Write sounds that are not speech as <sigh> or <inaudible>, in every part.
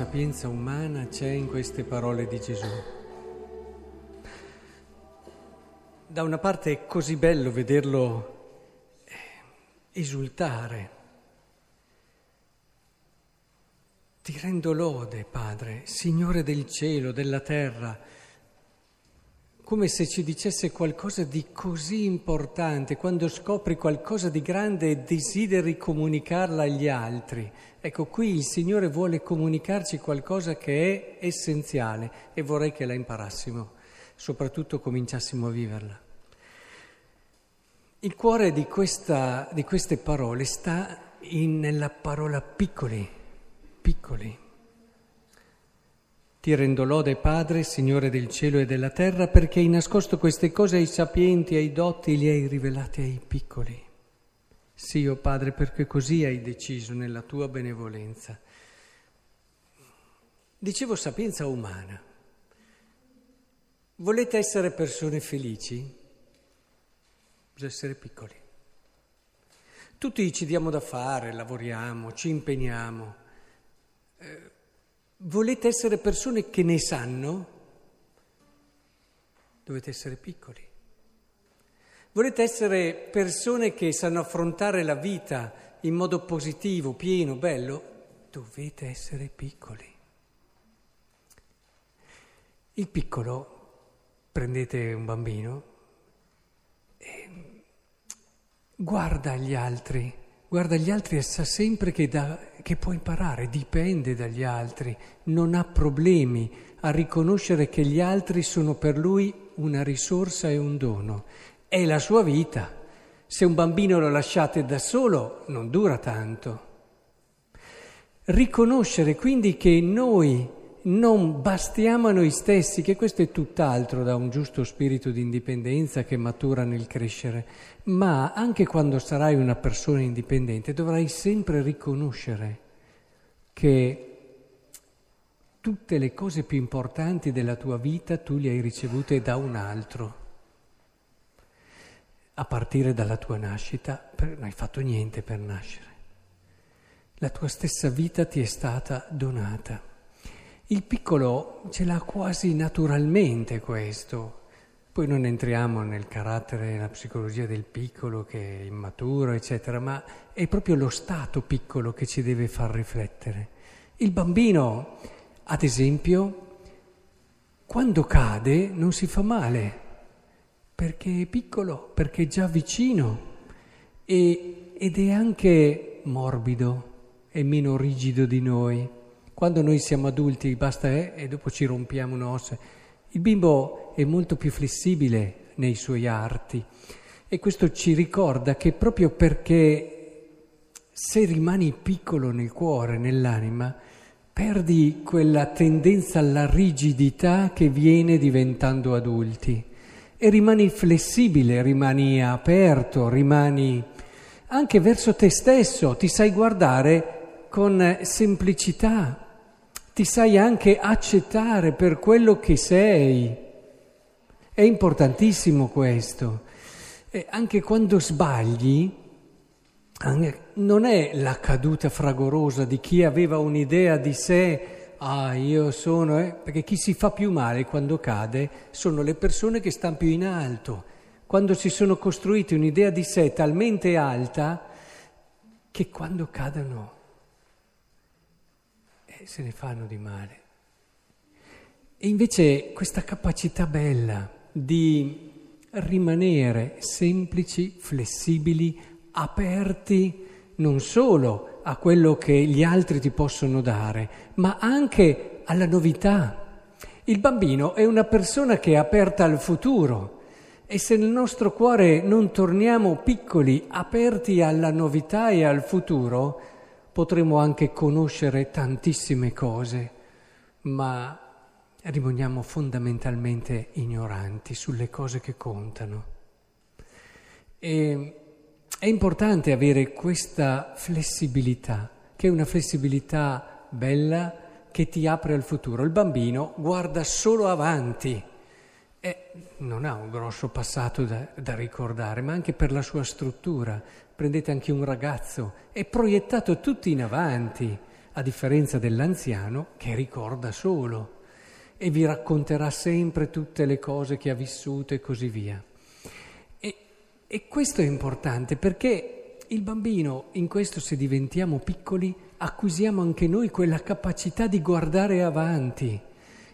Sapienza umana c'è in queste parole di Gesù. Da una parte è così bello vederlo eh, esultare. Ti rendo lode, Padre, Signore del cielo, della terra come se ci dicesse qualcosa di così importante, quando scopri qualcosa di grande e desideri comunicarla agli altri. Ecco, qui il Signore vuole comunicarci qualcosa che è essenziale e vorrei che la imparassimo, soprattutto cominciassimo a viverla. Il cuore di, questa, di queste parole sta in, nella parola piccoli, piccoli. Ti rendo lode, Padre, Signore del cielo e della terra, perché hai nascosto queste cose ai sapienti, ai dotti, li hai rivelate ai piccoli. Sì, o oh Padre, perché così hai deciso nella tua benevolenza. Dicevo sapienza umana. Volete essere persone felici? Bisogna essere piccoli. Tutti ci diamo da fare, lavoriamo, ci impegniamo. Eh, Volete essere persone che ne sanno? Dovete essere piccoli. Volete essere persone che sanno affrontare la vita in modo positivo, pieno, bello? Dovete essere piccoli. Il piccolo, prendete un bambino e guarda gli altri Guarda gli altri e sa sempre che, da, che può imparare, dipende dagli altri, non ha problemi a riconoscere che gli altri sono per lui una risorsa e un dono. È la sua vita. Se un bambino lo lasciate da solo non dura tanto. Riconoscere quindi che noi non bastiamo a noi stessi, che questo è tutt'altro da un giusto spirito di indipendenza che matura nel crescere, ma anche quando sarai una persona indipendente dovrai sempre riconoscere che tutte le cose più importanti della tua vita tu le hai ricevute da un altro. A partire dalla tua nascita, non hai fatto niente per nascere. La tua stessa vita ti è stata donata. Il piccolo ce l'ha quasi naturalmente questo. Poi non entriamo nel carattere, nella psicologia del piccolo che è immaturo, eccetera, ma è proprio lo stato piccolo che ci deve far riflettere. Il bambino, ad esempio, quando cade non si fa male, perché è piccolo, perché è già vicino e, ed è anche morbido, è meno rigido di noi. Quando noi siamo adulti basta eh, e dopo ci rompiamo un osso. Il bimbo è molto più flessibile nei suoi arti. E questo ci ricorda che proprio perché se rimani piccolo nel cuore, nell'anima, perdi quella tendenza alla rigidità che viene diventando adulti. E rimani flessibile, rimani aperto, rimani anche verso te stesso, ti sai guardare con semplicità ti sai anche accettare per quello che sei. È importantissimo questo. E anche quando sbagli, non è la caduta fragorosa di chi aveva un'idea di sé, ah io sono, eh? perché chi si fa più male quando cade sono le persone che stanno più in alto, quando si sono costruiti un'idea di sé talmente alta che quando cadono se ne fanno di male. E invece questa capacità bella di rimanere semplici, flessibili, aperti non solo a quello che gli altri ti possono dare, ma anche alla novità. Il bambino è una persona che è aperta al futuro e se nel nostro cuore non torniamo piccoli, aperti alla novità e al futuro, potremo anche conoscere tantissime cose, ma rimaniamo fondamentalmente ignoranti sulle cose che contano. E è importante avere questa flessibilità, che è una flessibilità bella che ti apre al futuro. Il bambino guarda solo avanti e non ha un grosso passato da, da ricordare, ma anche per la sua struttura. Prendete anche un ragazzo, è proiettato tutto in avanti, a differenza dell'anziano che ricorda solo e vi racconterà sempre tutte le cose che ha vissuto e così via. E, e questo è importante perché il bambino, in questo se diventiamo piccoli, acquisiamo anche noi quella capacità di guardare avanti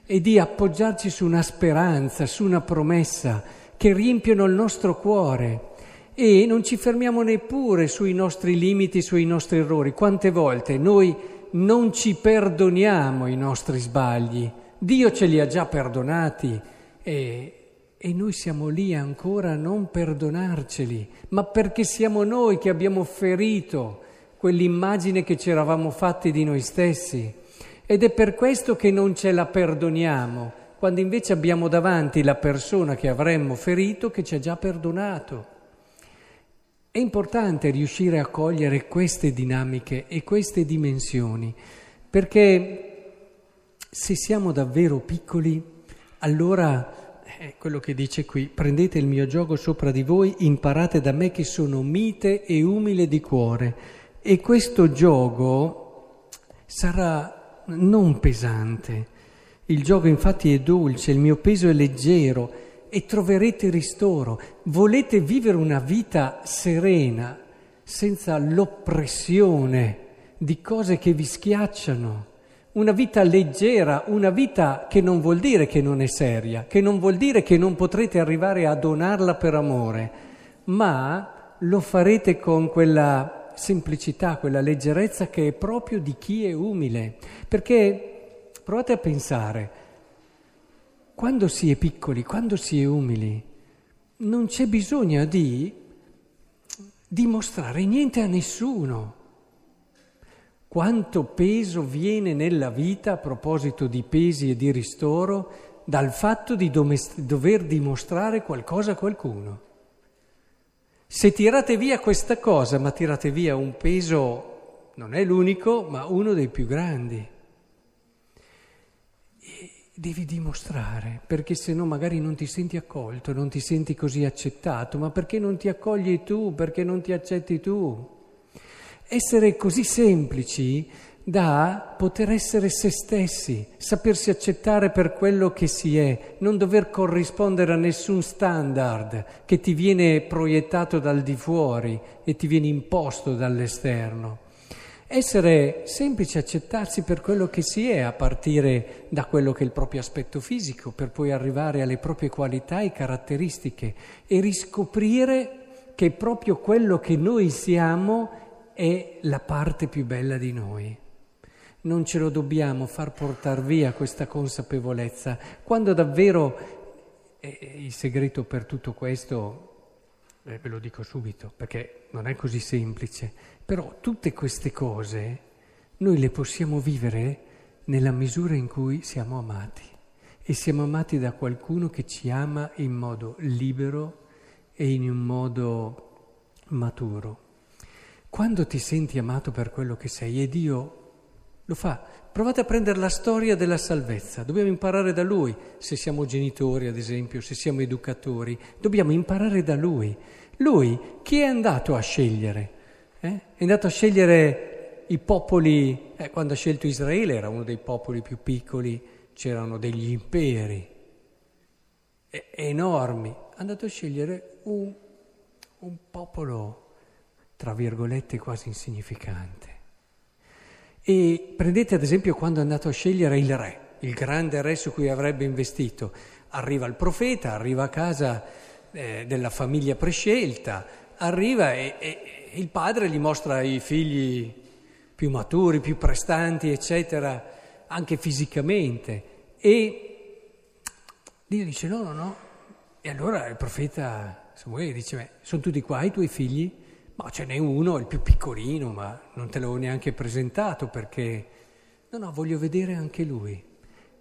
e di appoggiarci su una speranza, su una promessa che riempiono il nostro cuore e non ci fermiamo neppure sui nostri limiti, sui nostri errori. Quante volte noi non ci perdoniamo i nostri sbagli, Dio ce li ha già perdonati e, e noi siamo lì ancora a non perdonarceli, ma perché siamo noi che abbiamo ferito quell'immagine che ci eravamo fatti di noi stessi. Ed è per questo che non ce la perdoniamo, quando invece abbiamo davanti la persona che avremmo ferito che ci ha già perdonato. È importante riuscire a cogliere queste dinamiche e queste dimensioni, perché se siamo davvero piccoli, allora è quello che dice qui, prendete il mio gioco sopra di voi, imparate da me che sono mite e umile di cuore. E questo gioco sarà non pesante. Il gioco infatti è dolce, il mio peso è leggero e troverete ristoro. Volete vivere una vita serena, senza l'oppressione di cose che vi schiacciano. Una vita leggera, una vita che non vuol dire che non è seria, che non vuol dire che non potrete arrivare a donarla per amore, ma lo farete con quella semplicità, quella leggerezza che è proprio di chi è umile. Perché provate a pensare, quando si è piccoli, quando si è umili, non c'è bisogno di dimostrare niente a nessuno. Quanto peso viene nella vita, a proposito di pesi e di ristoro, dal fatto di dover dimostrare qualcosa a qualcuno. Se tirate via questa cosa, ma tirate via un peso, non è l'unico, ma uno dei più grandi devi dimostrare, perché se no magari non ti senti accolto, non ti senti così accettato, ma perché non ti accogli tu, perché non ti accetti tu. Essere così semplici da poter essere se stessi, sapersi accettare per quello che si è, non dover corrispondere a nessun standard che ti viene proiettato dal di fuori e ti viene imposto dall'esterno. Essere semplice, accettarsi per quello che si è, a partire da quello che è il proprio aspetto fisico, per poi arrivare alle proprie qualità e caratteristiche e riscoprire che proprio quello che noi siamo è la parte più bella di noi. Non ce lo dobbiamo far portare via questa consapevolezza. Quando davvero eh, il segreto per tutto questo eh, ve lo dico subito, perché non è così semplice, però tutte queste cose noi le possiamo vivere nella misura in cui siamo amati e siamo amati da qualcuno che ci ama in modo libero e in un modo maturo. Quando ti senti amato per quello che sei e Dio lo fa, provate a prendere la storia della salvezza, dobbiamo imparare da Lui, se siamo genitori ad esempio, se siamo educatori, dobbiamo imparare da Lui. Lui chi è andato a scegliere? Eh? È andato a scegliere i popoli, eh, quando ha scelto Israele era uno dei popoli più piccoli, c'erano degli imperi eh, enormi, è andato a scegliere un, un popolo, tra virgolette, quasi insignificante. E prendete ad esempio quando è andato a scegliere il re, il grande re su cui avrebbe investito. Arriva il profeta, arriva a casa eh, della famiglia prescelta, arriva e, e, il padre gli mostra i figli più maturi, più prestanti, eccetera, anche fisicamente. E Dio dice no, no, no. E allora il profeta Samuele dice, sono tutti qua i tuoi figli? Ma ce n'è uno, il più piccolino, ma non te l'avevo neanche presentato perché... No, no, voglio vedere anche lui.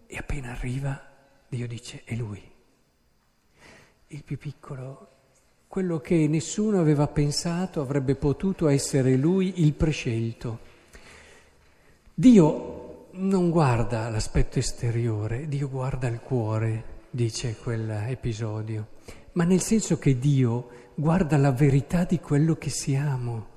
E appena arriva, Dio dice, è lui il più piccolo, quello che nessuno aveva pensato avrebbe potuto essere lui il prescelto. Dio non guarda l'aspetto esteriore, Dio guarda il cuore, dice quell'episodio, ma nel senso che Dio guarda la verità di quello che siamo.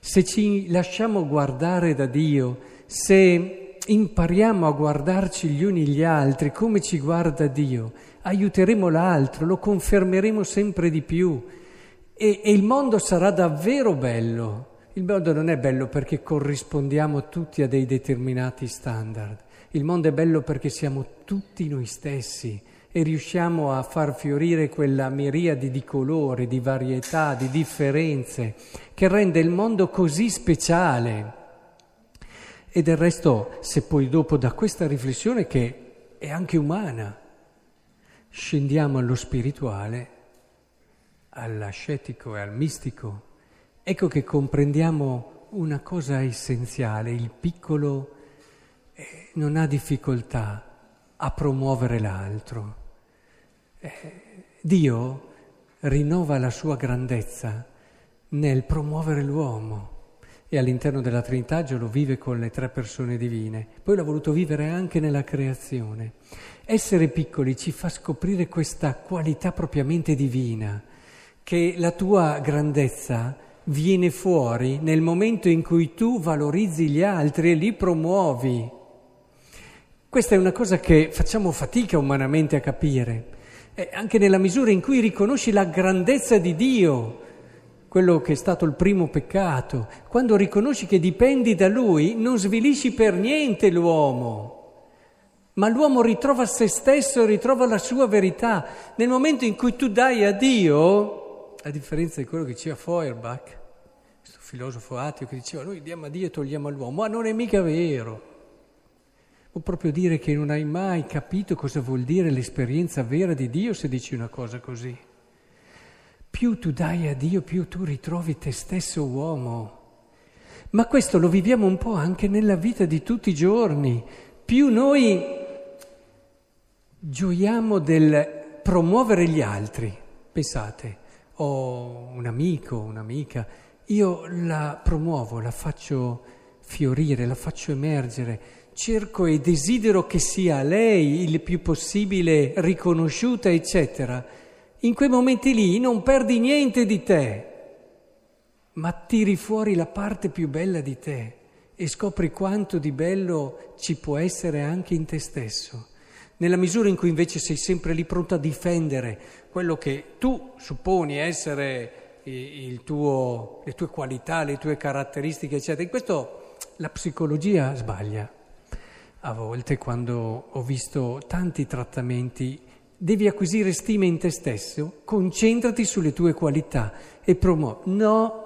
Se ci lasciamo guardare da Dio, se impariamo a guardarci gli uni gli altri come ci guarda Dio, aiuteremo l'altro, lo confermeremo sempre di più e, e il mondo sarà davvero bello. Il mondo non è bello perché corrispondiamo tutti a dei determinati standard. Il mondo è bello perché siamo tutti noi stessi e riusciamo a far fiorire quella miriade di colori, di varietà, di differenze che rende il mondo così speciale. E del resto, se poi dopo da questa riflessione che è anche umana, scendiamo allo spirituale, all'ascetico e al mistico, ecco che comprendiamo una cosa essenziale, il piccolo eh, non ha difficoltà a promuovere l'altro. Eh, Dio rinnova la sua grandezza nel promuovere l'uomo e all'interno della Trinità lo vive con le tre persone divine, poi l'ha voluto vivere anche nella creazione. Essere piccoli ci fa scoprire questa qualità propriamente divina, che la tua grandezza viene fuori nel momento in cui tu valorizzi gli altri e li promuovi. Questa è una cosa che facciamo fatica umanamente a capire, eh, anche nella misura in cui riconosci la grandezza di Dio, quello che è stato il primo peccato. Quando riconosci che dipendi da Lui, non svilisci per niente l'uomo. Ma l'uomo ritrova se stesso, ritrova la sua verità. Nel momento in cui tu dai a Dio, a differenza di quello che diceva Feuerbach, questo filosofo ateo che diceva noi diamo a Dio e togliamo all'uomo, ma non è mica vero. Vuol proprio dire che non hai mai capito cosa vuol dire l'esperienza vera di Dio se dici una cosa così. Più tu dai a Dio, più tu ritrovi te stesso uomo. Ma questo lo viviamo un po' anche nella vita di tutti i giorni. Più noi gioiamo del promuovere gli altri. Pensate, ho un amico, un'amica, io la promuovo, la faccio fiorire, la faccio emergere, cerco e desidero che sia lei il più possibile riconosciuta, eccetera. In quei momenti lì non perdi niente di te, ma tiri fuori la parte più bella di te e scopri quanto di bello ci può essere anche in te stesso. Nella misura in cui invece sei sempre lì pronto a difendere quello che tu supponi essere tuo, le tue qualità, le tue caratteristiche, eccetera. In questo la psicologia sbaglia. A volte quando ho visto tanti trattamenti, devi acquisire stima in te stesso, concentrati sulle tue qualità e promuovi. No,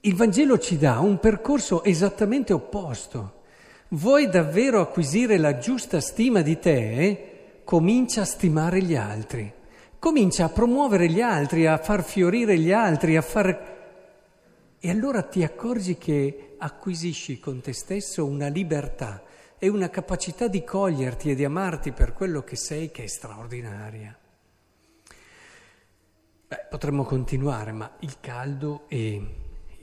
il Vangelo ci dà un percorso esattamente opposto. Vuoi davvero acquisire la giusta stima di te? Comincia a stimare gli altri. Comincia a promuovere gli altri, a far fiorire gli altri, a far... E allora ti accorgi che acquisisci con te stesso una libertà e una capacità di coglierti e di amarti per quello che sei che è straordinaria. Beh, potremmo continuare, ma il caldo e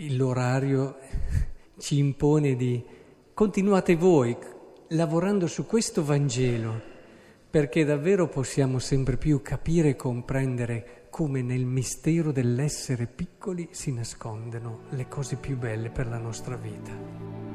l'orario <laughs> ci impone di continuate voi lavorando su questo Vangelo perché davvero possiamo sempre più capire e comprendere come nel mistero dell'essere piccoli si nascondono le cose più belle per la nostra vita.